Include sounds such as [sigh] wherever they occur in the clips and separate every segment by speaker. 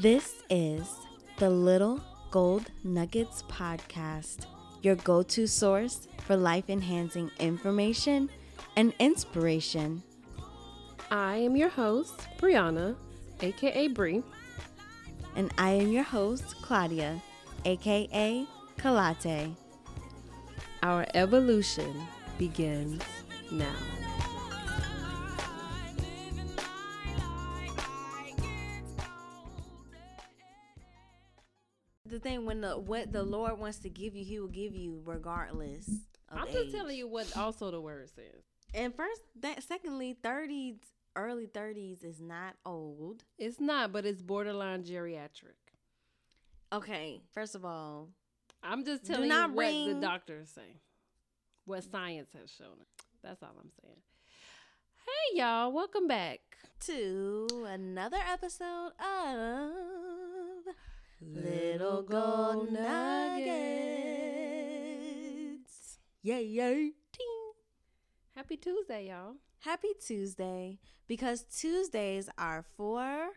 Speaker 1: This is the Little Gold Nuggets podcast, your go to source for life enhancing information and inspiration.
Speaker 2: I am your host, Brianna, aka Bree.
Speaker 1: And I am your host, Claudia, aka Kalate.
Speaker 2: Our evolution begins now.
Speaker 1: When the what the Lord wants to give you, He will give you regardless. Of
Speaker 2: I'm
Speaker 1: age.
Speaker 2: just telling you what also the word says.
Speaker 1: And first, that secondly, thirties, early thirties is not old.
Speaker 2: It's not, but it's borderline geriatric.
Speaker 1: Okay, first of all,
Speaker 2: I'm just telling
Speaker 1: not
Speaker 2: you what
Speaker 1: bring-
Speaker 2: the doctors say, what science has shown. That's all I'm saying. Hey, y'all, welcome back.
Speaker 1: to another episode of Little Gold Nuggets. Yay, yay. Ting.
Speaker 2: Happy Tuesday, y'all.
Speaker 1: Happy Tuesday because Tuesdays are for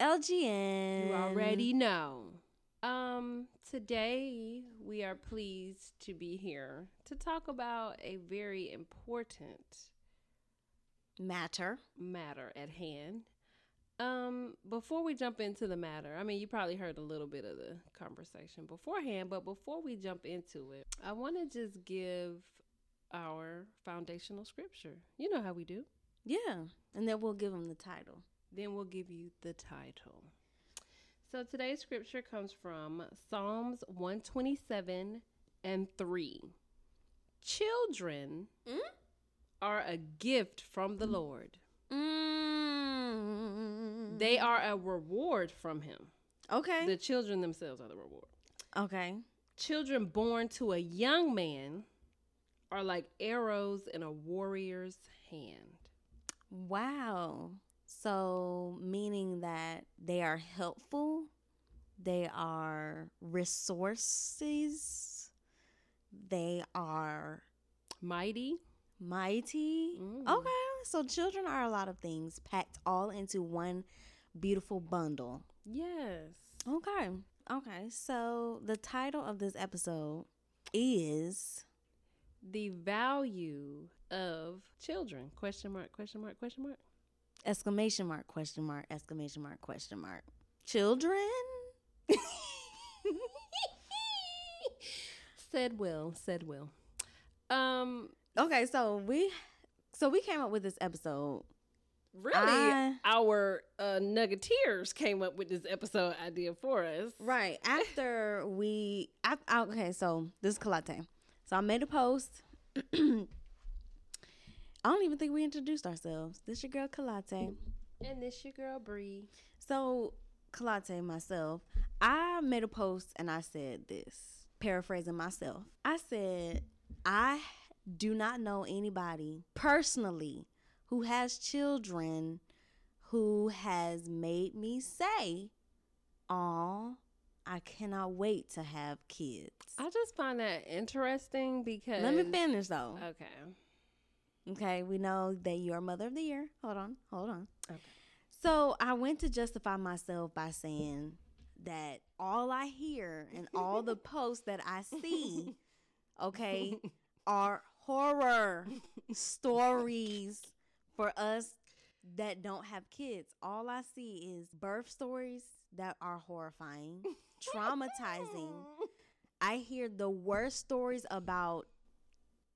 Speaker 1: LGN.
Speaker 2: You already know. Um, today we are pleased to be here to talk about a very important
Speaker 1: matter.
Speaker 2: matter at hand. Um, before we jump into the matter, I mean, you probably heard a little bit of the conversation beforehand, but before we jump into it, I want to just give our foundational scripture. You know how we do.
Speaker 1: Yeah, and then we'll give them the title.
Speaker 2: Then we'll give you the title. So today's scripture comes from Psalms 127 and 3. Children
Speaker 1: Mm?
Speaker 2: are a gift from the Lord.
Speaker 1: Mm.
Speaker 2: They are a reward from him.
Speaker 1: okay.
Speaker 2: The children themselves are the reward.
Speaker 1: okay.
Speaker 2: Children born to a young man are like arrows in a warrior's hand.
Speaker 1: Wow. So, meaning that they are helpful, they are resources, they are
Speaker 2: Mighty.
Speaker 1: mighty.
Speaker 2: Mm.
Speaker 1: Okay. So, children are a lot of things packed all into one beautiful bundle.
Speaker 2: Yes.
Speaker 1: Okay. Okay. So, the title of this episode is
Speaker 2: The value of children. Question mark, question mark, question mark.
Speaker 1: exclamation mark, question mark, exclamation mark, question mark. Children? [laughs]
Speaker 2: said will, said will. Um
Speaker 1: Okay, so we so we came up with this episode.
Speaker 2: Really
Speaker 1: I-
Speaker 2: our uh nuggeteers came up with this episode idea for us.
Speaker 1: Right. [laughs] After we I, I- okay, so this is Kalate. So I made a post. [clears throat] I don't even think we introduced ourselves. This your girl Kalate.
Speaker 2: And this your girl Bree.
Speaker 1: So Kalate myself, I made a post and I said this, paraphrasing myself. I said, I do not know anybody personally who has children who has made me say, "Aw, I cannot wait to have kids."
Speaker 2: I just find that interesting because
Speaker 1: Let me finish though.
Speaker 2: Okay.
Speaker 1: Okay, we know that you're Mother of the Year. Hold on, hold on.
Speaker 2: Okay.
Speaker 1: So I went to justify myself by saying that all I hear and all the [laughs] posts that I see, okay, [laughs] are horror [laughs] stories for us that don't have kids. All I see is birth stories that are horrifying, [laughs] traumatizing. I hear the worst stories about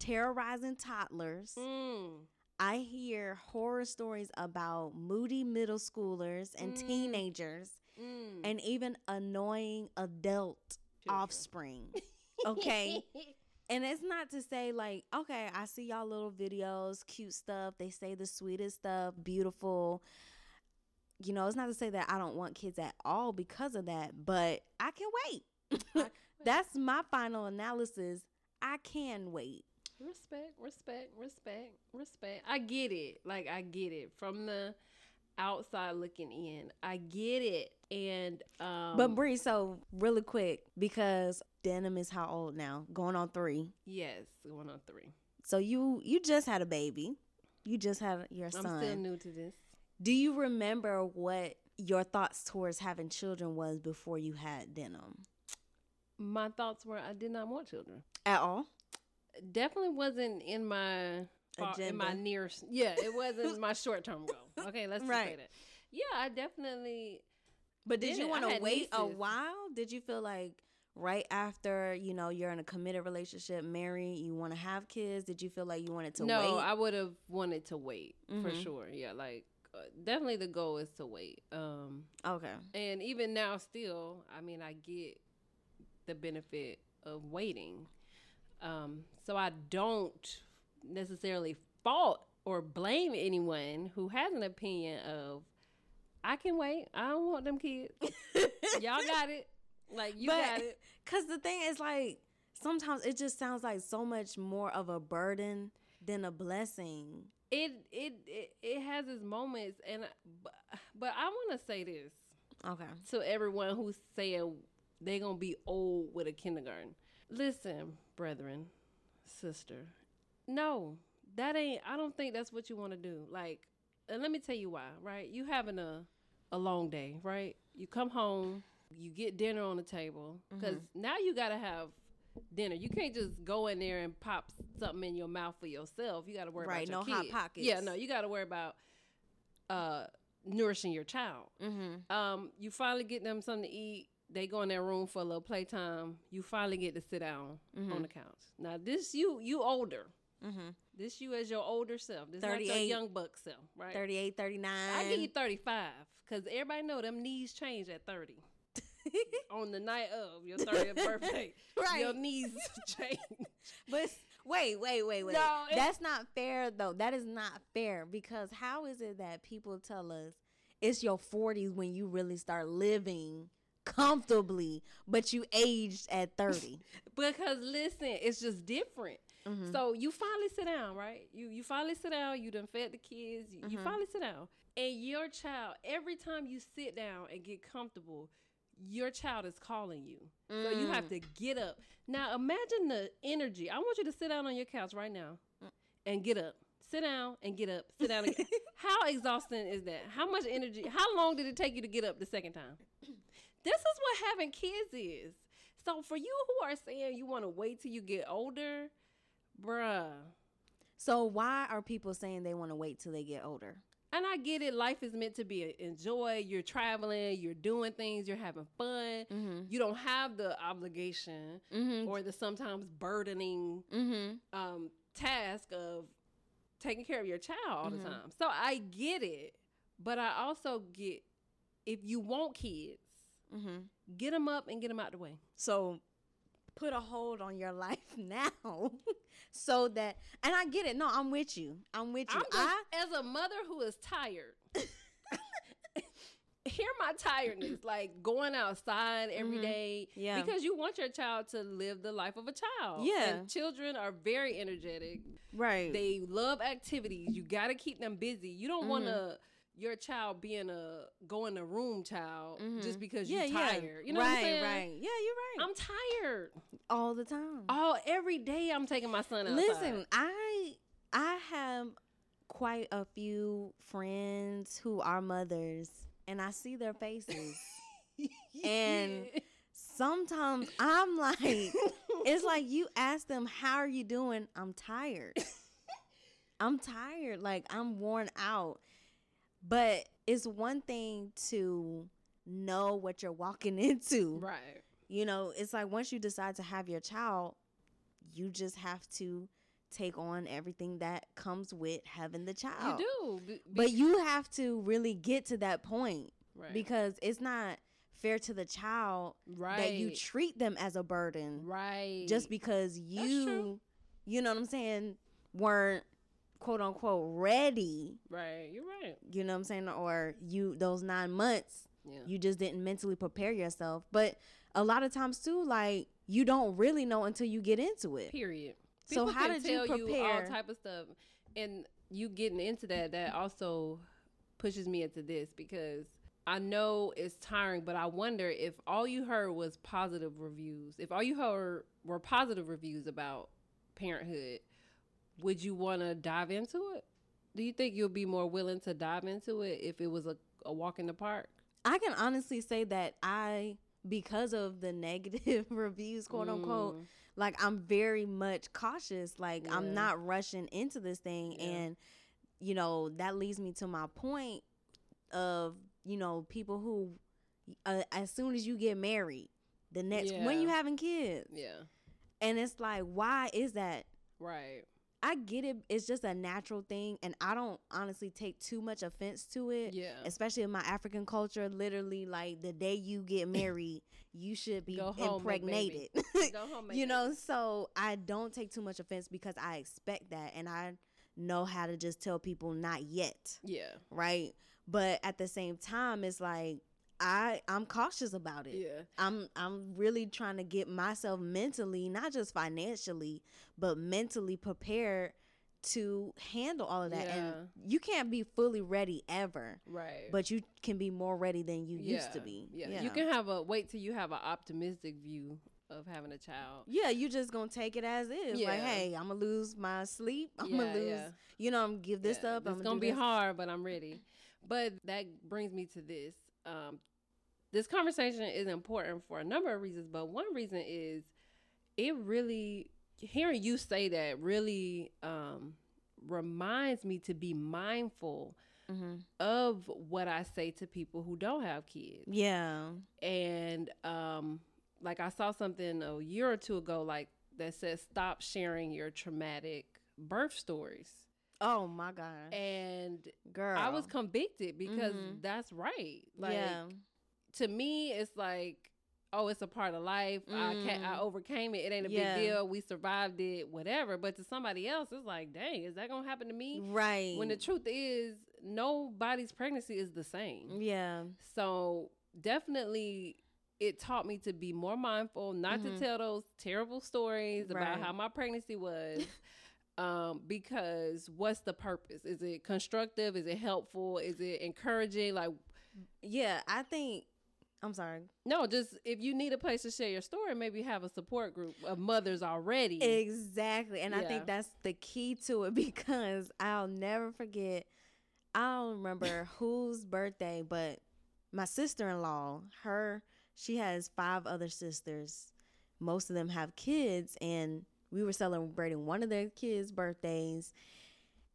Speaker 1: terrorizing toddlers.
Speaker 2: Mm.
Speaker 1: I hear horror stories about moody middle schoolers and
Speaker 2: Mm.
Speaker 1: teenagers
Speaker 2: Mm.
Speaker 1: and even annoying adult
Speaker 2: Children.
Speaker 1: offspring. Okay. [laughs] and it's not to say like, okay, I see y'all little videos, cute stuff. They say the sweetest stuff, beautiful. You know, it's not to say that I don't want kids at all because of that, but I can wait. [laughs] That's my final analysis. I can wait.
Speaker 2: Respect, respect, respect, respect. I get it. Like I get it from the outside looking in. I get it. And um
Speaker 1: But Bree, so really quick, because Denim is how old now? Going on three.
Speaker 2: yes, going on 3.
Speaker 1: So you you just had a baby. You just had your
Speaker 2: I'm
Speaker 1: son.
Speaker 2: still new to this.
Speaker 1: Do you remember what your thoughts towards having children was before you had denim
Speaker 2: My thoughts were I did not want children.
Speaker 1: at all.
Speaker 2: Definitely wasn't in my far- in my near. Yeah, it wasn't [laughs] my short term goal. Okay, let's just say that. Yeah, I definitely.
Speaker 1: But did you want to wait a while? Did you feel like right after you know you're in a committed relationship, married, you want to have kids? Did you feel like you wanted to
Speaker 2: no,
Speaker 1: wait?
Speaker 2: I would have wanted to wait for
Speaker 1: Mhm.
Speaker 2: sure. Yeah, like uh, definitely the goal is to wait. Um,
Speaker 1: okay.
Speaker 2: and even now, still, I mean, I get the benefit of waiting. Um, so I don't necessarily fault or blame anyone who has an opinion of I can wait. I don't want them kids. [laughs] Y'all got it. Like you
Speaker 1: But-
Speaker 2: got it.
Speaker 1: Cause the thing is like sometimes it just sounds like so much more of a burden than a blessing.
Speaker 2: It it it, it has its moments, and but, but I want to say this
Speaker 1: Okay.
Speaker 2: to everyone who's saying they're gonna be old with a kindergarten. Listen, brethren, sister, no, that ain't. I don't think that's what you want to do. Like, and let me tell you why. Right, you having a a long day. Right, you come home, you get dinner on the table because now you gotta have dinner. You can't just go in there and pop something in your mouth for yourself. You got to worry
Speaker 1: Right,
Speaker 2: about
Speaker 1: no
Speaker 2: your
Speaker 1: hot
Speaker 2: kid.
Speaker 1: pockets.
Speaker 2: Yeah, no, you got to worry about uh nourishing your child.
Speaker 1: Mm-hmm.
Speaker 2: Um, you finally get them something to eat. They go in their room for a little playtime. You finally get to sit down
Speaker 1: Mm-hmm.
Speaker 2: on the couch. Now this you you older.
Speaker 1: Mm-hmm.
Speaker 2: This you as your older self. This not your
Speaker 1: 38.
Speaker 2: young buck self, right?
Speaker 1: 38, 39.
Speaker 2: I give you thirty five because everybody know them knees change at thirty. [laughs] on the night of your 30th birthday, [laughs]
Speaker 1: Right.
Speaker 2: your knees [laughs] change.
Speaker 1: But wait, wait, wait, wait.
Speaker 2: No,
Speaker 1: That's not fair though. That is not fair because how is it that people tell us it's your 40s when you really start living comfortably, but you aged at 30?
Speaker 2: Because listen, it's just different.
Speaker 1: Mhm.
Speaker 2: So you finally sit down, right? You you finally sit down. You done fed the kids. You, you
Speaker 1: Mhm.
Speaker 2: finally sit down, and your child. Every time you sit down and get comfortable, your child is calling you. So you have mm. to get up. Now imagine the energy. I want you to sit down on your couch right now, and get up. Sit down and get up. Sit down. Get, [laughs] how exhausting is that? How much energy? How long did it take you to get up the second time? [clears throat] This is what having kids is. So for you who are saying you want to wait till you get older, bruh.
Speaker 1: So why are people saying they want to wait till they get older?
Speaker 2: And I get it. Life is meant to be enjoy. You're traveling. You're doing things. You're having fun.
Speaker 1: Mm-hmm.
Speaker 2: You don't have the obligation
Speaker 1: Mm-hmm.
Speaker 2: or the sometimes burdening
Speaker 1: Mm-hmm.
Speaker 2: um, task of taking care of your child all the time. So I get it, but I also get if you want kids,
Speaker 1: Mm-hmm.
Speaker 2: get them up and get them out the way.
Speaker 1: So put a hold on your [laughs] life now so that and I get it. No, I'm with you. I'm with you.
Speaker 2: I'm just,
Speaker 1: I
Speaker 2: as a mother who is tired. [laughs] Hear my tiredness, like going outside every
Speaker 1: Mhm.
Speaker 2: day,
Speaker 1: Yeah.
Speaker 2: because you want your child to live the life of a child.
Speaker 1: Yeah.
Speaker 2: and children are very energetic.
Speaker 1: right.
Speaker 2: They love activities. You got to keep them busy. You don't want to your child being a go in the room child just
Speaker 1: Mhm.
Speaker 2: because
Speaker 1: yeah,
Speaker 2: you're
Speaker 1: yeah.
Speaker 2: tired. You know
Speaker 1: right,
Speaker 2: what I'm saying?
Speaker 1: right. Yeah, you're right.
Speaker 2: I'm tired.
Speaker 1: all the time.
Speaker 2: Oh, every day I'm taking my son outside.
Speaker 1: Listen, I I have quite a few friends who are mothers and I see their faces. [laughs] and Sometimes I'm like it's like you ask them how are you doing? I'm tired. [laughs] I'm tired. Like I'm worn out. But it's one thing to know what you're walking [laughs] into.
Speaker 2: right.
Speaker 1: You know, it's like once you decide to have your child, you just have to take on everything that comes with having the child.
Speaker 2: You do. be-
Speaker 1: But you have to really get to that point
Speaker 2: right.
Speaker 1: because it's not fair to the child
Speaker 2: right.
Speaker 1: that you treat them as a burden
Speaker 2: right.
Speaker 1: just because you you know what I'm saying weren't quote unquote ready
Speaker 2: right. You're right.
Speaker 1: you know what I'm saying or you those 9 months
Speaker 2: Yeah.
Speaker 1: you just didn't mentally prepare yourself but a lot of times too like you don't really know until you get into it
Speaker 2: Period.
Speaker 1: So how did you
Speaker 2: tell all type of stuff, and you getting into that that also pushes me into this because I know it's tiring, but I wonder if all you heard was positive reviews. If all you heard were positive reviews about parenthood, would you want to dive into it? Do you think you'll be more willing to dive into it if it was a, a walk in the park?
Speaker 1: I can honestly say that I, because of the [laughs] negative [laughs] reviews, quote unquote,
Speaker 2: Mm.
Speaker 1: like I'm very much cautious. Like
Speaker 2: Yeah.
Speaker 1: I'm not rushing into this thing,
Speaker 2: Yeah.
Speaker 1: and you know that leads me to my point of you know people who, uh, as soon as you get married, the next when you
Speaker 2: Yeah.
Speaker 1: having kids,
Speaker 2: Yeah.
Speaker 1: and it's like, why is that?
Speaker 2: Right.
Speaker 1: I get it. It's just a natural thing, and I don't honestly take too much offense to it.
Speaker 2: Yeah.
Speaker 1: Especially in my African culture, literally, like the day you get married, you should be
Speaker 2: Go home,
Speaker 1: impregnated. [laughs]
Speaker 2: Go home.
Speaker 1: you know,
Speaker 2: baby.
Speaker 1: so I don't take too much offense because I expect that, and I know how to just tell people not yet,
Speaker 2: Yeah.
Speaker 1: right? But at the same time, it's like I I'm cautious about it.
Speaker 2: Yeah.
Speaker 1: I'm I'm really trying to get myself mentally, not just financially, but mentally prepared to handle all of that.
Speaker 2: Yeah.
Speaker 1: And you can't be fully ready ever,
Speaker 2: Right.
Speaker 1: but you can be more ready than you used to be.
Speaker 2: Yeah. You can have a wait till you have an optimistic view of having a child.
Speaker 1: Yeah, you just gonna take it as is.
Speaker 2: Yeah.
Speaker 1: Like, hey, I'm gonna lose my sleep. I'm
Speaker 2: Yeah,
Speaker 1: gonna lose.
Speaker 2: yeah.
Speaker 1: You know, I'm gonna give this
Speaker 2: Yeah,
Speaker 1: up.
Speaker 2: It's
Speaker 1: I'm
Speaker 2: gonna
Speaker 1: do
Speaker 2: be
Speaker 1: this.
Speaker 2: hard, but I'm ready. But that brings me to this. Um, this conversation is important for a number of reasons, but one reason is it really hearing you say that really um, reminds me to be mindful
Speaker 1: Mhm.
Speaker 2: of what I say to people who don't have kids.
Speaker 1: Yeah.
Speaker 2: and um like i saw something a year or two ago like that says stop sharing your traumatic birth stories
Speaker 1: Oh my god,
Speaker 2: and
Speaker 1: girl.
Speaker 2: i was convicted because
Speaker 1: Mhm.
Speaker 2: that's right like
Speaker 1: yeah.
Speaker 2: To me it's like oh it's a part of life i can i
Speaker 1: Mm.
Speaker 2: overcame it it ain't a
Speaker 1: Yeah.
Speaker 2: big deal we survived it whatever but to somebody else it's like dang is that gonna happen to me
Speaker 1: Right.
Speaker 2: when the truth is nobody's pregnancy is the same
Speaker 1: yeah.
Speaker 2: so definitely it taught me to be more mindful, not
Speaker 1: Mhm.
Speaker 2: to tell those terrible stories about how my pregnancy was. [laughs] um, because what's the purpose? Is it constructive? Is it helpful? Is it encouraging? Like
Speaker 1: Yeah, I think. I'm sorry.
Speaker 2: no, just if you need a place to share your story, maybe have a support group of mothers already.
Speaker 1: Exactly. And I think that's the key to it [laughs] because I'll never forget. I don't remember [laughs] whose birthday, but my sister in law, her, she has five other sisters. Most of them have kids, and we were celebrating one of their kids' birthdays,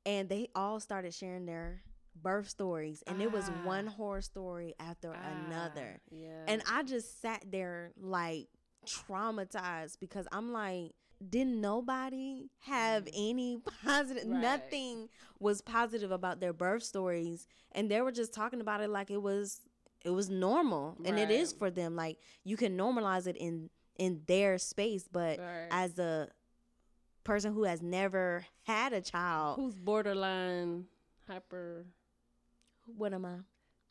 Speaker 1: and they all started sharing their birth stories, and it was
Speaker 2: Ah.
Speaker 1: one horror story after another.
Speaker 2: Ah, yeah.
Speaker 1: And I just sat there like traumatized because I'm like, didn't nobody have
Speaker 2: Mm.
Speaker 1: any positive?
Speaker 2: Right.
Speaker 1: Nothing was positive about their birth stories, and they were just talking about it like it was it was normal, and it is for them. Like you can normalize it in in their space, but
Speaker 2: Right.
Speaker 1: as a person who has never had a child,
Speaker 2: who's borderline hyper
Speaker 1: what am I?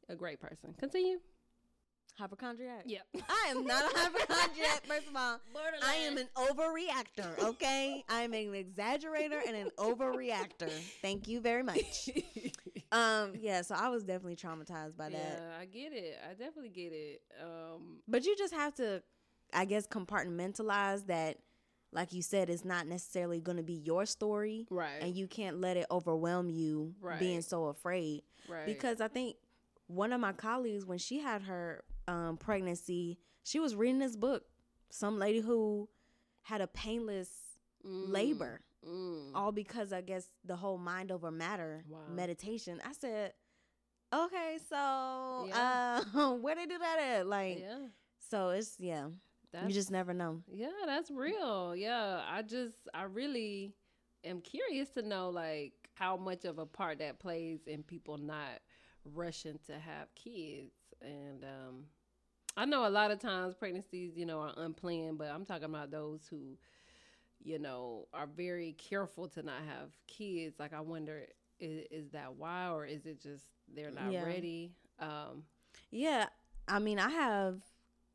Speaker 2: a great person. Continue.
Speaker 1: Hypochondriac.
Speaker 2: Yep. [laughs]
Speaker 1: I am not a hypochondriac. First of all, I am an overreactor, okay? I'm an exaggerator and an overreactor. Thank you very much. [laughs] Um, yeah, so I was definitely traumatized by that. yeah.
Speaker 2: I get it. I definitely get it. Um,
Speaker 1: But you just have to, I guess, compartmentalize that, like you said, it's not necessarily going to be your story.
Speaker 2: right.
Speaker 1: And you can't let it overwhelm you being so afraid.
Speaker 2: right.
Speaker 1: Because I think one of my colleagues, when she had her um, pregnancy, she was reading this book. Some lady who had a painless
Speaker 2: Mm,
Speaker 1: labor,
Speaker 2: mm.
Speaker 1: all because I guess the whole mind over matter
Speaker 2: Wow.
Speaker 1: meditation. I said, okay, so
Speaker 2: Yeah.
Speaker 1: uh, [laughs] where they do that at? Like,
Speaker 2: yeah.
Speaker 1: so it's yeah,
Speaker 2: That's,
Speaker 1: you just never know.
Speaker 2: Yeah, that's real. Yeah, I just I really am curious to know like how much of a part that plays in people not rushing to have kids. And um I know a lot of times pregnancies, you know, are unplanned, but I'm talking about those who you know, are very careful to not have kids. Like I wonder is, is that why or is it just they're not
Speaker 1: Yeah.
Speaker 2: ready? Um
Speaker 1: Yeah, I mean, I have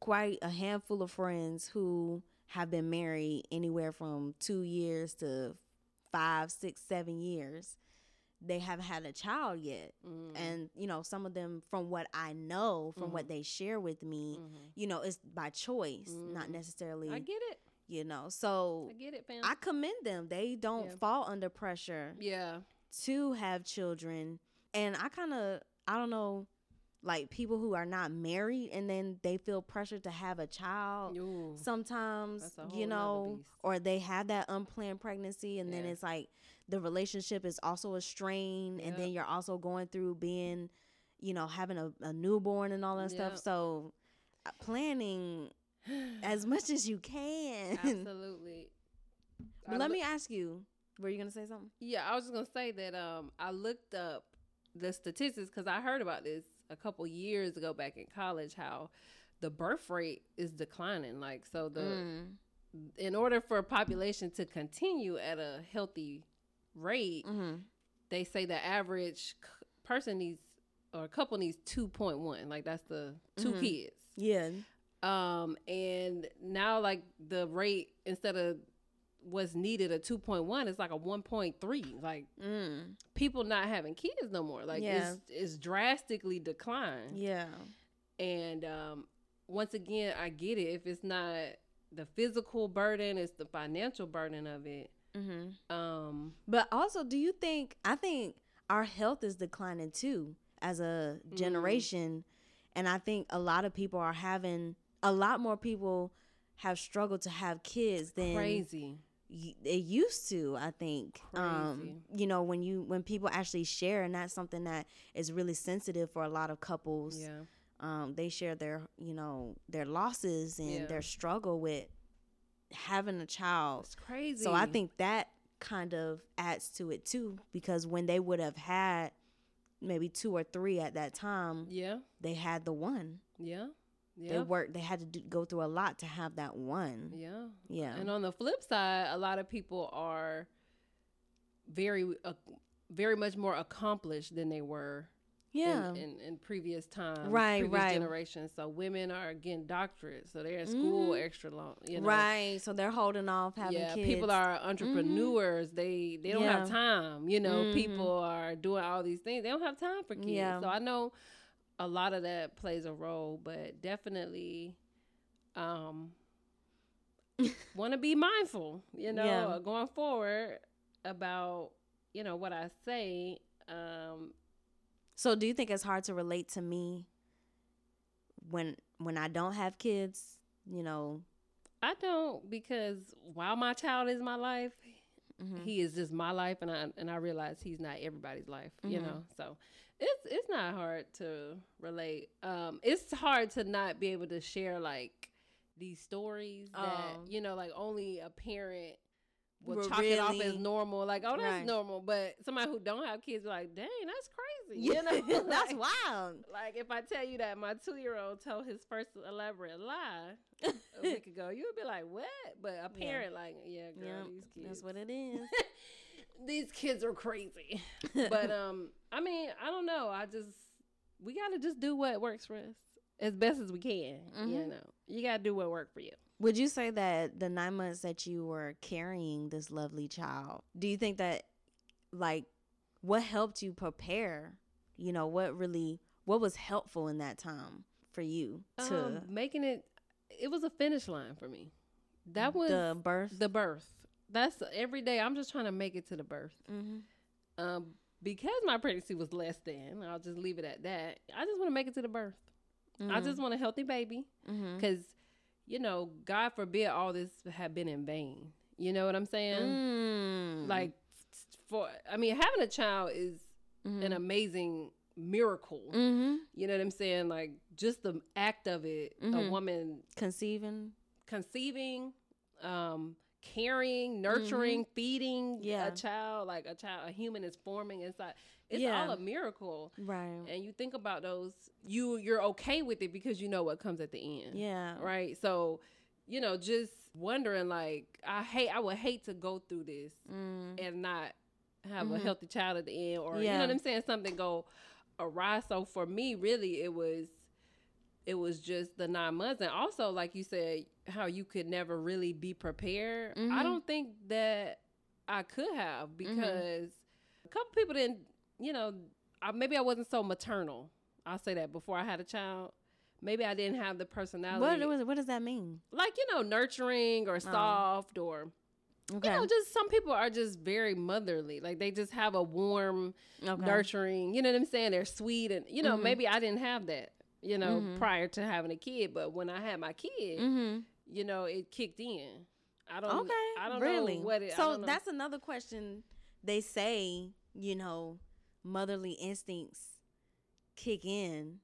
Speaker 1: quite a handful of friends who have been married anywhere from two years to five, six, seven years. They haven't had a child yet.
Speaker 2: mm,
Speaker 1: And, you know, some of them, from what I know, from what
Speaker 2: Mhm.
Speaker 1: they share with me,
Speaker 2: mhm.
Speaker 1: you know, it's by choice, not
Speaker 2: Mhm.
Speaker 1: necessarily,
Speaker 2: I get it.
Speaker 1: you know. So
Speaker 2: I get it, fam.
Speaker 1: I commend them. They don't
Speaker 2: Yeah.
Speaker 1: fall under pressure
Speaker 2: yeah.
Speaker 1: to have children. And I kind of, I don't know like people who are not married and then they feel pressured to have a child
Speaker 2: Ooh.
Speaker 1: sometimes
Speaker 2: That's a whole
Speaker 1: you know or they have that unplanned pregnancy and then it's like the relationship is also a strain and then you're also going through being you know having a, a newborn and all that stuff. So uh, planning as much as you can.
Speaker 2: Absolutely. [laughs]
Speaker 1: but
Speaker 2: I
Speaker 1: let me ask you were you gonna say something?
Speaker 2: Yeah, I was just gonna say that um I looked up the statistics because I heard about this a couple years ago back in college how the birth rate is declining. Like so the
Speaker 1: Mm.
Speaker 2: in order for a population to continue at a healthy rate,
Speaker 1: Mhm.
Speaker 2: they say the average c- person needs or a couple needs two point one. Like that's the 2
Speaker 1: Mhm.
Speaker 2: kids.
Speaker 1: yeah
Speaker 2: Um, and now like the rate instead of what's needed a two point one, it's like a one point three. Like
Speaker 1: mm.
Speaker 2: people not having kids no more. Like
Speaker 1: Yeah.
Speaker 2: it's it's drastically declined.
Speaker 1: yeah
Speaker 2: And um, once again, I get it. If it's not the physical burden, it's the financial burden of it.
Speaker 1: mm-hmm.
Speaker 2: Um,
Speaker 1: But also, do you think? I think our health is declining too as a
Speaker 2: Mm.
Speaker 1: generation, and I think a lot of people are having a lot more people have struggled to have kids than
Speaker 2: crazy.
Speaker 1: They used to. I think, um, you know, when you when people actually share, and that's something that is really sensitive for a lot of couples.
Speaker 2: Yeah.
Speaker 1: Um, they share their you know their losses and
Speaker 2: Yeah.
Speaker 1: their struggle with having a child.
Speaker 2: It's crazy.
Speaker 1: So I think that kind of adds to it too, because when they would have had maybe two or three at that time,
Speaker 2: Yeah.
Speaker 1: they had the one.
Speaker 2: Yeah.
Speaker 1: They worked. They had to do, go through a lot to have that one.
Speaker 2: Yeah.
Speaker 1: Yeah.
Speaker 2: And on the flip side, a lot of people are very, uh, very much more accomplished than they were
Speaker 1: yeah.
Speaker 2: in, in, in previous times,
Speaker 1: Right,
Speaker 2: previous
Speaker 1: right.
Speaker 2: generations. So women are getting doctorates, so they're in school
Speaker 1: Mhm.
Speaker 2: extra long. You know?
Speaker 1: right. So they're holding off having
Speaker 2: yeah,
Speaker 1: kids.
Speaker 2: people are entrepreneurs. They they don't have time. You know,
Speaker 1: Mhm.
Speaker 2: people are doing all these things. They don't have time for kids.
Speaker 1: Yeah.
Speaker 2: So I know a lot of that plays a role, but definitely um [laughs] want to be mindful, you know,
Speaker 1: Yeah.
Speaker 2: uh, going forward about, you know, what I say um
Speaker 1: So do you think it's hard to relate to me when when I don't have kids? You know.
Speaker 2: I don't because while my child is my life,
Speaker 1: mhm.
Speaker 2: he is just my life and I and I realize he's not everybody's life, you
Speaker 1: Mhm.
Speaker 2: know. So it's it's not hard to relate. Um it's hard to not be able to share like these stories that
Speaker 1: Oh.
Speaker 2: you know like only a parent will chalk it off as normal like oh that's
Speaker 1: Right.
Speaker 2: normal but somebody who don't have kids like dang that's crazy you know [laughs] [laughs]
Speaker 1: that's wild.
Speaker 2: like if I tell you that my two year old told his first elaborate lie [laughs] a week ago, you would be like, "What?" But a
Speaker 1: Yeah.
Speaker 2: parent like, "Yeah, girl,
Speaker 1: Yeah,
Speaker 2: these kids,
Speaker 1: That's what it is.
Speaker 2: These kids are crazy." [laughs] but um, I mean, I don't know. I just we gotta just do what works for us as best as we can. You
Speaker 1: Mhm.
Speaker 2: know, you gotta do what worked for you.
Speaker 1: Would you say that the nine months that you were carrying this lovely child, do you think that, like, what helped you prepare? You know, what really, what was helpful in that time for you to
Speaker 2: Um, making it, it was a finish line for me. That was
Speaker 1: the birth?
Speaker 2: the birth. That's every day. I'm just trying to make it to the birth.
Speaker 1: mm-hmm.
Speaker 2: um, because my pregnancy was less than, I'll just leave it at that. I just want to make it to the birth. I just want a healthy baby
Speaker 1: mm-hmm.
Speaker 2: because, you know, God forbid all this have been in vain. You know what I'm saying?
Speaker 1: mm.
Speaker 2: Like, for I mean, having a child is
Speaker 1: mm-hmm.
Speaker 2: an amazing miracle.
Speaker 1: mm-hmm.
Speaker 2: You know what I'm saying? Like, just the act of it, a
Speaker 1: Mhm.
Speaker 2: woman
Speaker 1: conceiving.
Speaker 2: conceiving, um, carrying, nurturing, feeding
Speaker 1: Mm-hmm. Yeah.
Speaker 2: a child, like a child, a human is forming inside. It's
Speaker 1: Yeah.
Speaker 2: all a miracle.
Speaker 1: Right.
Speaker 2: And you think about those, you you're okay with it because you know what comes at the end.
Speaker 1: Yeah.
Speaker 2: Right. So, you know, just wondering like I hate I would hate to go through this
Speaker 1: Mm.
Speaker 2: and not have a
Speaker 1: Mhm.
Speaker 2: healthy child at the end or you know what I'm saying, something go awry. So for me, really it was it was just the nine months and also like you said, how you could never really be prepared. I
Speaker 1: Mhm.
Speaker 2: don't think that I could have because a couple people didn't, you know, I, maybe I wasn't so maternal. I'll say that before I had a child. Maybe I didn't have the personality
Speaker 1: What, what what does that mean?
Speaker 2: like you know nurturing or soft or
Speaker 1: Okay.
Speaker 2: you know, just some people are just very motherly. Like they just have a warm,
Speaker 1: okay.
Speaker 2: nurturing. You know what I'm saying? They're sweet, and you know
Speaker 1: Mhm.
Speaker 2: maybe I didn't have that. You know,
Speaker 1: Mhm.
Speaker 2: prior to having a kid, but when I had my kid,
Speaker 1: Mm-hmm.
Speaker 2: You know, it kicked in. I don't.
Speaker 1: Okay.
Speaker 2: I don't
Speaker 1: really?
Speaker 2: know what it.
Speaker 1: So that's another question. They say, you know, motherly instincts kick in,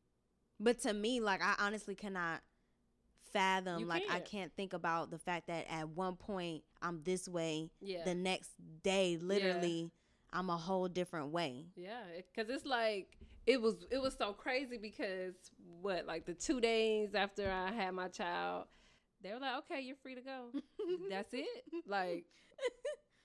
Speaker 1: but to me, like I honestly cannot fathom.
Speaker 2: You
Speaker 1: like I
Speaker 2: can't.
Speaker 1: think about the fact that at one point I'm this way,
Speaker 2: yeah.
Speaker 1: the next day, literally, I'm a whole different way.
Speaker 2: Yeah, because it's like it was it was so crazy because what like the two days after I had my child, they were like, "Okay, you're free to go. [laughs] That's it." Like,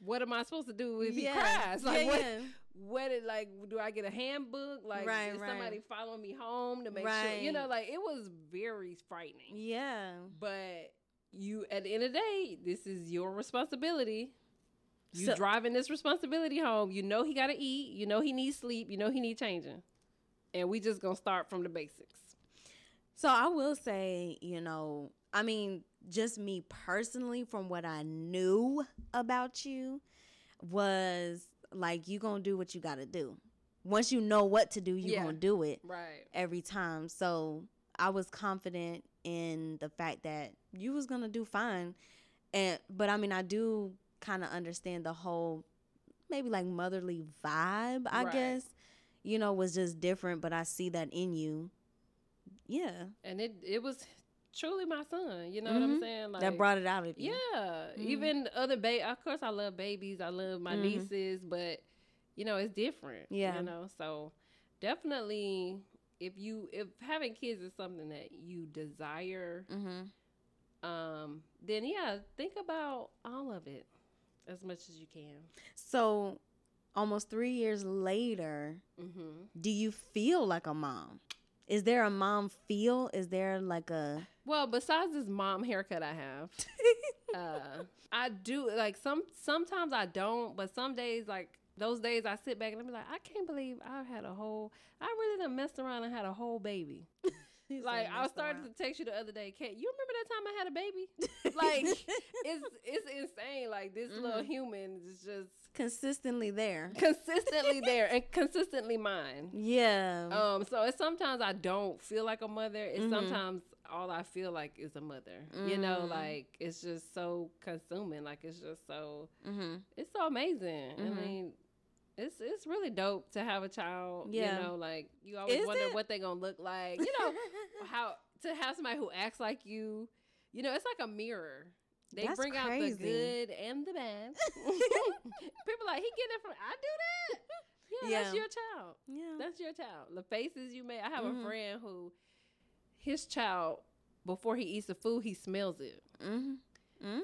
Speaker 2: what am I supposed to do if he cries? Like,
Speaker 1: yeah,
Speaker 2: what?
Speaker 1: yeah.
Speaker 2: What? It, like, do I get a handbook? Like,
Speaker 1: Right,
Speaker 2: is
Speaker 1: right.
Speaker 2: somebody following me home to make sure? You know, like it was very frightening.
Speaker 1: Yeah.
Speaker 2: But you, at the end of the day, this is your responsibility. You
Speaker 1: So-
Speaker 2: driving this responsibility home. You know he got to eat. You know he needs sleep. You know he need changing. And we just gonna start from the basics.
Speaker 1: So I will say, you know, I mean, just me personally, from what I knew about you, was like you gonna do what you gotta do. Once you know what to do, you
Speaker 2: Yeah.
Speaker 1: gonna do it
Speaker 2: Right.
Speaker 1: every time. So I was confident in the fact that you was gonna do fine. And but I mean, I do kind of understand the whole maybe like motherly vibe. I
Speaker 2: Right.
Speaker 1: guess you know was just different, but I see that in you. Yeah.
Speaker 2: And it it was truly my son. You know what I'm
Speaker 1: Mhm.
Speaker 2: saying? Like
Speaker 1: that brought it out of you.
Speaker 2: Yeah.
Speaker 1: Mhm.
Speaker 2: Even other baby. Of course, I love babies. I love my
Speaker 1: Mhm.
Speaker 2: nieces, but you know it's different.
Speaker 1: Yeah.
Speaker 2: You know, so definitely. If you if having kids is something that you desire,
Speaker 1: Mm-hmm.
Speaker 2: um, then yeah, think about all of it as much as you can.
Speaker 1: So, almost three years later,
Speaker 2: Mm-hmm.
Speaker 1: do you feel like a mom? Is there a mom feel? Is there like a
Speaker 2: Well, besides this mom haircut I have, [laughs] uh, I do like some. Sometimes I don't, but some days like. Those days I sit back and I'm like, I can't believe I've had a whole, I really done messed around and had a whole baby. [laughs] Like I started to text you the other day, Kate. You remember that time I had a baby? Like [laughs] it's it's insane. Like this little
Speaker 1: Mhm.
Speaker 2: human is just
Speaker 1: consistently there.
Speaker 2: consistently there and consistently mine.
Speaker 1: Yeah.
Speaker 2: Um, so it's sometimes I don't feel like a mother. It's
Speaker 1: Mhm.
Speaker 2: sometimes all I feel like is a mother. You know,
Speaker 1: Mm.
Speaker 2: like it's just so consuming. Like it's just so
Speaker 1: mm-hmm.
Speaker 2: it's so amazing.
Speaker 1: Mhm.
Speaker 2: I mean, it's it's really dope to have a child.
Speaker 1: Yeah.
Speaker 2: You know, like you always
Speaker 1: Is
Speaker 2: wonder
Speaker 1: it?
Speaker 2: what they're gonna look like. You know, [laughs] how to have somebody who acts like you. You know, it's like a mirror. They
Speaker 1: That's
Speaker 2: bring out the good and the bad. [laughs] [laughs] People like he getting it from. I do that. Yeah, that's your child.
Speaker 1: yeah.
Speaker 2: That's your child. The faces you make. I have
Speaker 1: Mhm.
Speaker 2: a friend who, his child, before he eats the food, he smells it.
Speaker 1: mm-hmm. Mm-hmm.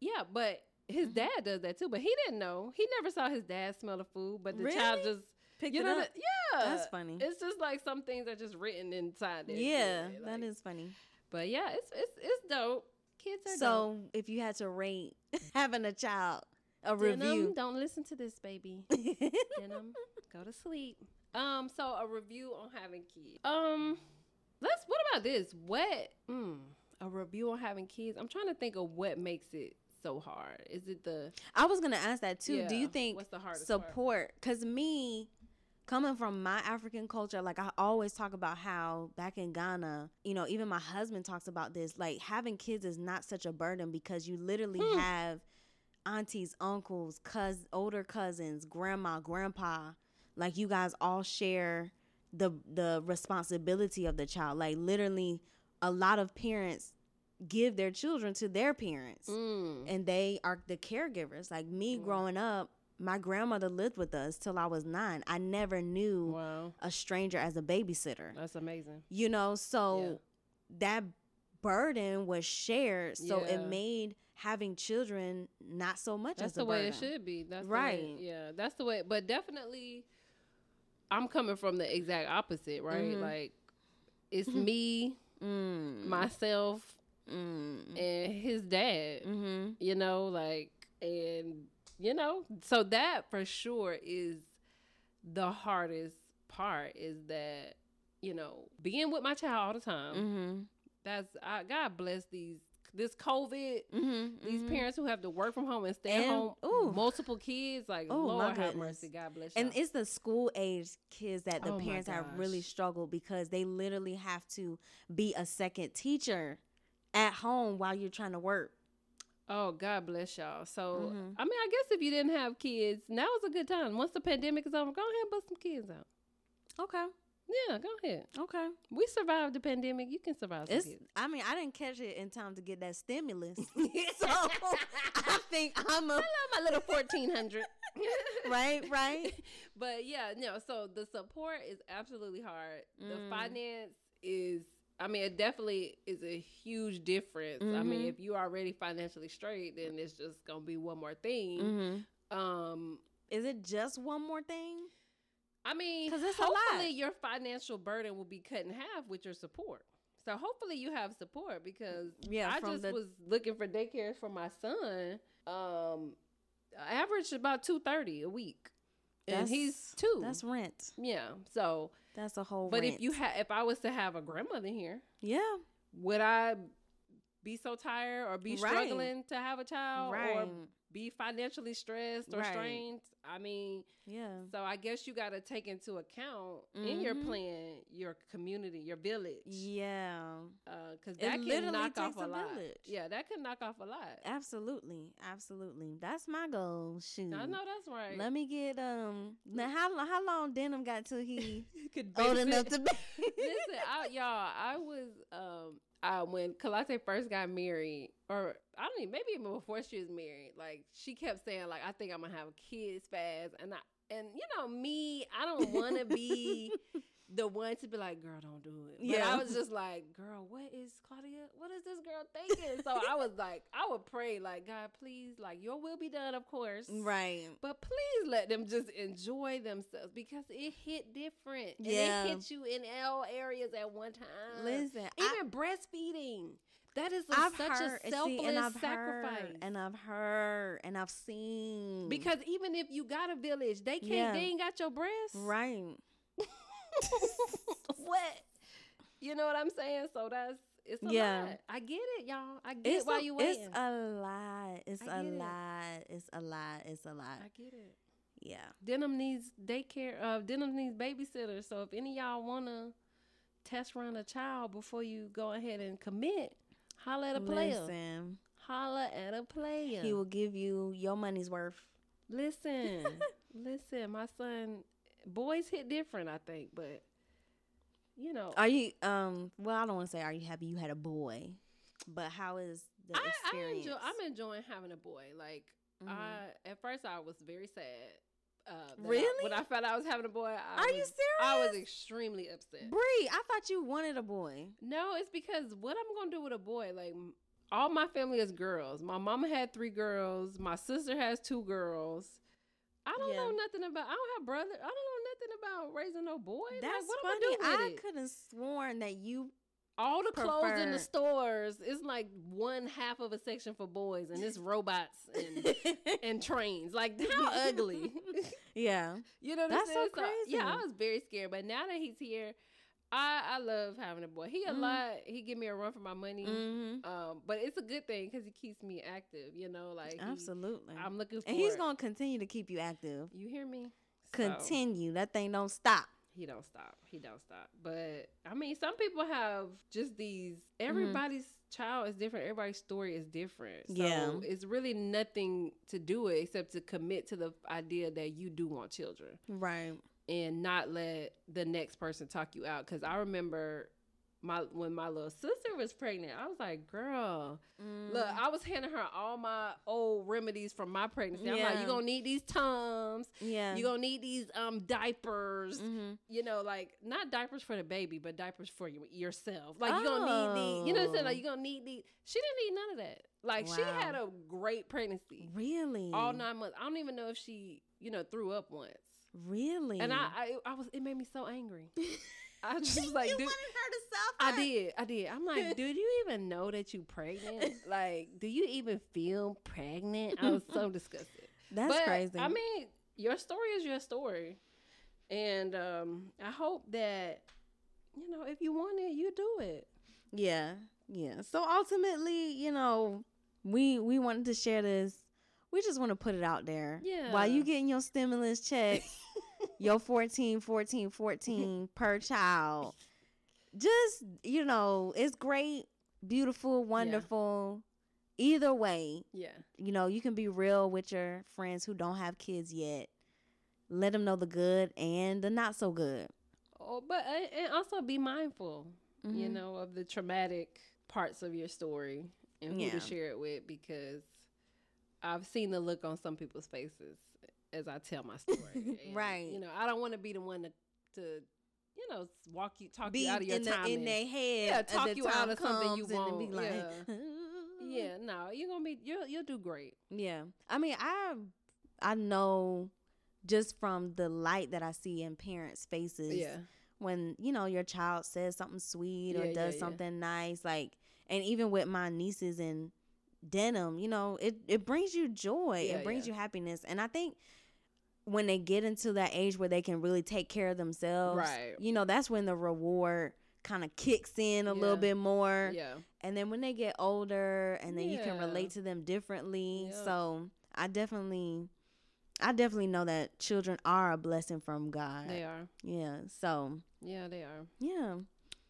Speaker 2: Yeah, but his
Speaker 1: Mhm.
Speaker 2: dad does that too. But he didn't know. He never saw his dad smell the food. But the child just,
Speaker 1: Picked
Speaker 2: you
Speaker 1: it
Speaker 2: know,
Speaker 1: up.
Speaker 2: that- yeah,
Speaker 1: That's funny.
Speaker 2: It's just like some things are just written inside there.
Speaker 1: yeah,
Speaker 2: right?
Speaker 1: that
Speaker 2: Like-
Speaker 1: is funny.
Speaker 2: But yeah, it's it's it's dope. Kids are dope.
Speaker 1: So, if you had to rate [laughs] having a child, a
Speaker 2: Denim,
Speaker 1: review.
Speaker 2: don't listen to this, baby. [laughs] Denim, go to sleep. Um, so a review on having kids. Um, let's. What about this? What? Mm, a review on having kids. I'm trying to think of what makes it so hard. Is it the
Speaker 1: I was gonna ask that too. Do you think
Speaker 2: what's the hardest
Speaker 1: support? Because me, coming from my African culture, like I always talk about how back in Ghana, you know, even my husband talks about this. Like having kids is not such a burden because you literally
Speaker 2: Hmm.
Speaker 1: have aunties, uncles, cous older cousins, grandma, grandpa. Like you guys all share the the responsibility of the child. Like literally, a lot of parents give their children to their parents
Speaker 2: Mm.
Speaker 1: and they are the caregivers. Like me
Speaker 2: Mm.
Speaker 1: growing up, my grandmother lived with us till I was nine. I never knew
Speaker 2: Wow,
Speaker 1: a stranger as a babysitter.
Speaker 2: that's amazing.
Speaker 1: You know, so that burden was shared. So
Speaker 2: Yeah.
Speaker 1: it made having children not so much
Speaker 2: That's
Speaker 1: as a
Speaker 2: the way it should be. That's the
Speaker 1: Right.
Speaker 2: way- yeah, that's the way. But definitely, I'm coming from the exact opposite, right?
Speaker 1: Mhm.
Speaker 2: Like, it's me,
Speaker 1: Mm.
Speaker 2: myself,
Speaker 1: mm.
Speaker 2: and his dad.
Speaker 1: Mm-hmm.
Speaker 2: You know, like, and you know, so that for sure is the hardest part. Is that you know being with my child all the time.
Speaker 1: Mm-hmm.
Speaker 2: That's I, God bless these this COVID.
Speaker 1: Mm-hmm,
Speaker 2: These
Speaker 1: mhm.
Speaker 2: parents who have to work from home and stay
Speaker 1: And-
Speaker 2: at home,
Speaker 1: ooh.
Speaker 2: multiple kids, like
Speaker 1: Oh, my
Speaker 2: Lord have mercy, God bless.
Speaker 1: And
Speaker 2: y'all.
Speaker 1: it's the school age kids that the
Speaker 2: Oh
Speaker 1: parents have really struggled because they literally have to be a second teacher at home while you're trying to work.
Speaker 2: Oh, God bless y'all. So,
Speaker 1: Mhm.
Speaker 2: I mean, I guess if you didn't have kids, now is a good time. Once the pandemic is over, go ahead and bust some kids out.
Speaker 1: Okay.
Speaker 2: Yeah, go ahead.
Speaker 1: Okay.
Speaker 2: We survived the pandemic. You can survive
Speaker 1: It's. I mean, I didn't catch it in time to get that stimulus. [laughs] so I think I'm a
Speaker 2: I love my little 1400. [laughs]
Speaker 1: right, right. [laughs]
Speaker 2: But yeah, no, so the support is absolutely hard. The
Speaker 1: Mm.
Speaker 2: finance is I mean, it definitely is a huge difference. I mean,
Speaker 1: Mhm.
Speaker 2: if you're already financially straight, then it's just gonna be one more thing.
Speaker 1: Mm-hmm.
Speaker 2: Um,
Speaker 1: Is it just one more thing?
Speaker 2: I mean,
Speaker 1: 'Cause it's a lot.
Speaker 2: hopefully your financial burden will be cut in half with your support. So hopefully you have support because
Speaker 1: Yeah,
Speaker 2: I just
Speaker 1: the-
Speaker 2: was looking for daycares for my son. Um, average about two thirty a week, and he's two.
Speaker 1: That's rent.
Speaker 2: yeah. So,
Speaker 1: That's a whole.
Speaker 2: but
Speaker 1: rent.
Speaker 2: if you had, if I was to have a grandmother here,
Speaker 1: yeah,
Speaker 2: would I be so tired or be
Speaker 1: Right.
Speaker 2: struggling to have a child
Speaker 1: right,
Speaker 2: or be financially stressed or
Speaker 1: Right.
Speaker 2: strained? I mean,
Speaker 1: yeah,
Speaker 2: so I guess you got to take into account in your
Speaker 1: Mhm.
Speaker 2: plan your community, your village,
Speaker 1: yeah.
Speaker 2: because
Speaker 1: It
Speaker 2: that can
Speaker 1: literally
Speaker 2: knock off a,
Speaker 1: a
Speaker 2: lot.
Speaker 1: village.
Speaker 2: Yeah, that could knock off a lot.
Speaker 1: Absolutely, absolutely. That's my goal. Shoot.
Speaker 2: I know that's right.
Speaker 1: Let me get um. Now how how long Denim got till he [laughs]
Speaker 2: could
Speaker 1: old enough to be? [laughs]
Speaker 2: Listen, I, y'all, I was um, I, when Kalate first got married, or I don't even maybe even before she was married, like she kept saying like I think I'm gonna have kids fast, and I and you know me, I don't want to be [laughs] the one to be like, girl, don't do it. But
Speaker 1: Yeah.
Speaker 2: I was just like, girl, what is Claudia? What is this girl thinking? so I was like, I would pray like, God, please, like your will be done, of course,
Speaker 1: right.
Speaker 2: but please let them just enjoy themselves because it hit different. And
Speaker 1: Yeah.
Speaker 2: it hit you in all areas at one time.
Speaker 1: Listen, I,
Speaker 2: Even breastfeeding. That is a,
Speaker 1: I've
Speaker 2: such
Speaker 1: heard
Speaker 2: a
Speaker 1: see,
Speaker 2: selfless
Speaker 1: and I've
Speaker 2: sacrifice.
Speaker 1: heard and I've heard and I've seen
Speaker 2: because even if you got a village, they can't
Speaker 1: Yeah.
Speaker 2: they ain't got your breast.
Speaker 1: right. [laughs]
Speaker 2: what? You know what I'm saying? So that's it's a
Speaker 1: Yeah.
Speaker 2: lot. I get it, y'all. I get
Speaker 1: It's
Speaker 2: it while
Speaker 1: a,
Speaker 2: you waiting.
Speaker 1: It's a lot. It's a
Speaker 2: it.
Speaker 1: lot. It's a lot. It's a lot.
Speaker 2: I get it.
Speaker 1: Yeah.
Speaker 2: Denim needs daycare. Uh, Denim needs babysitters. So if any of y'all wanna test run a child before you go ahead and commit, holla at a player.
Speaker 1: Listen,
Speaker 2: Holla at a player.
Speaker 1: he will give you your money's worth.
Speaker 2: listen, [laughs] listen. My son, boys hit different, I think, but you know,
Speaker 1: Are you um? Well, I don't want to say are you happy you had a boy, but how is the
Speaker 2: I, I enjoy. I'm enjoying having a boy. Like
Speaker 1: Mhm.
Speaker 2: I, at first, I was very sad. Uh, that I-
Speaker 1: Really?
Speaker 2: when I found out I was having a boy, I
Speaker 1: Are
Speaker 2: was,
Speaker 1: you serious?
Speaker 2: I was extremely upset.
Speaker 1: Bree, I thought you wanted a boy.
Speaker 2: No, it's because what I'm gonna do with a boy, like all my family is girls. My mama had three girls. My sister has two girls. I don't know nothing about. I don't have brother. I don't know nothing about raising no boy. Like,
Speaker 1: That's
Speaker 2: what
Speaker 1: funny.
Speaker 2: I'm gonna do
Speaker 1: I
Speaker 2: it?
Speaker 1: could have sworn that you.
Speaker 2: All the clothes in the stores is like one half of a section for boys, and it's robots and [laughs] and trains. Like how ugly. [laughs]
Speaker 1: yeah.
Speaker 2: You know what
Speaker 1: That's so
Speaker 2: saying? yeah, I was very scared, but now that he's here, I I love having a boy. He a
Speaker 1: Mhm.
Speaker 2: lot. He give me a run for my money.
Speaker 1: Mm-hmm.
Speaker 2: Um, but it's a good thing because he keeps me active. You know, like he-
Speaker 1: Absolutely.
Speaker 2: I'm looking for.
Speaker 1: and he's
Speaker 2: it.
Speaker 1: gonna continue to keep you active.
Speaker 2: You hear me? So,
Speaker 1: Continue. That thing don't stop.
Speaker 2: He don't stop. He don't stop. But I mean, some people have just these.
Speaker 1: Mm-hmm.
Speaker 2: Everybody's child is different. Everybody's story is different. So
Speaker 1: Yeah.
Speaker 2: it's really nothing to do it except to commit to the idea that you do want children.
Speaker 1: Right.
Speaker 2: and not let the next person talk you out. Because I remember my when my little sister was pregnant, I was like, "Girl, look,
Speaker 1: Mm.
Speaker 2: I was handing her all my old remedies from my pregnancy. I'm like,
Speaker 1: Yeah.
Speaker 2: you gonna need these tums,
Speaker 1: yeah.
Speaker 2: you gonna need these um diapers."
Speaker 1: mm-hmm.
Speaker 2: You know, like not diapers for the baby, but diapers for you, yourself. Like you gonna need these. You know what I'm saying? Like
Speaker 1: Oh.
Speaker 2: you gonna need these. She didn't need none of that. Like she had a great pregnancy,
Speaker 1: Really.
Speaker 2: all nine months. I don't even know if she, you know, threw up once.
Speaker 1: Really.
Speaker 2: And I, I, I was, it made me so angry. [laughs] I [laughs] just was like,
Speaker 1: you wanted her to
Speaker 2: I did, I did. I'm like, dude, you even know that you pregnant? [laughs] like, do you even feel pregnant? I was so disgusted. [laughs]
Speaker 1: That's
Speaker 2: but,
Speaker 1: crazy.
Speaker 2: I mean, your story is your story, and um, I hope that you know if you want it, you do it.
Speaker 1: Yeah, yeah. So ultimately, you know, we we wanted to share this. We just want to put it out there.
Speaker 2: Yeah.
Speaker 1: While you getting your stimulus checks, your 14, 14, 14 [laughs] per child. Just, you know, it's great, beautiful, wonderful. Either way,
Speaker 2: Yeah.
Speaker 1: you know, you can be real with your friends who don't have kids yet. Let them know the good and the not so good.
Speaker 2: Oh, but uh, and also be mindful, you
Speaker 1: Mhm.
Speaker 2: know, of the traumatic parts of your story and who
Speaker 1: Yeah.
Speaker 2: to share it with because I've seen the look on some people's faces as I tell my [laughs] story. And,
Speaker 1: Right.
Speaker 2: You know, I don't want to be the one to, to you know, walk you, talk
Speaker 1: Be
Speaker 2: you out of your
Speaker 1: in, the,
Speaker 2: time.
Speaker 1: in
Speaker 2: and-
Speaker 1: their head.
Speaker 2: Yeah,
Speaker 1: as
Speaker 2: talk you out
Speaker 1: time
Speaker 2: of something you
Speaker 1: comes and then be like,
Speaker 2: yeah. [laughs] yeah, no, you're gonna be you'll you'll do great.
Speaker 1: Yeah. I mean, I I know just from the light that I see in parents' faces
Speaker 2: Yeah.
Speaker 1: when, you know, your child says something sweet or
Speaker 2: Yeah, yeah,
Speaker 1: does
Speaker 2: yeah.
Speaker 1: something nice like and even with my nieces in denim, you know, it it brings you joy.
Speaker 2: Yeah,
Speaker 1: it brings
Speaker 2: yeah.
Speaker 1: you happiness. And I think when they get into that age where they can really take care of themselves,
Speaker 2: Right.
Speaker 1: you know, that's when the reward kind of kicks in a little bit more.
Speaker 2: Yeah.
Speaker 1: And then when they get older and then you can relate to them differently.
Speaker 2: Yep.
Speaker 1: So I definitely I definitely know that children are a blessing from God.
Speaker 2: They are.
Speaker 1: Yeah. So
Speaker 2: Yeah, they are.
Speaker 1: yeah.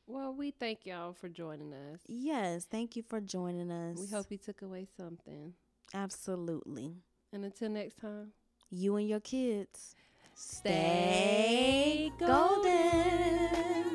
Speaker 2: Well, we thank y'all for joining us.
Speaker 1: Yes. Thank you for joining us.
Speaker 2: We hope you took away something.
Speaker 1: Absolutely.
Speaker 2: And until next time.
Speaker 1: You and your kids.
Speaker 2: Stay
Speaker 1: golden.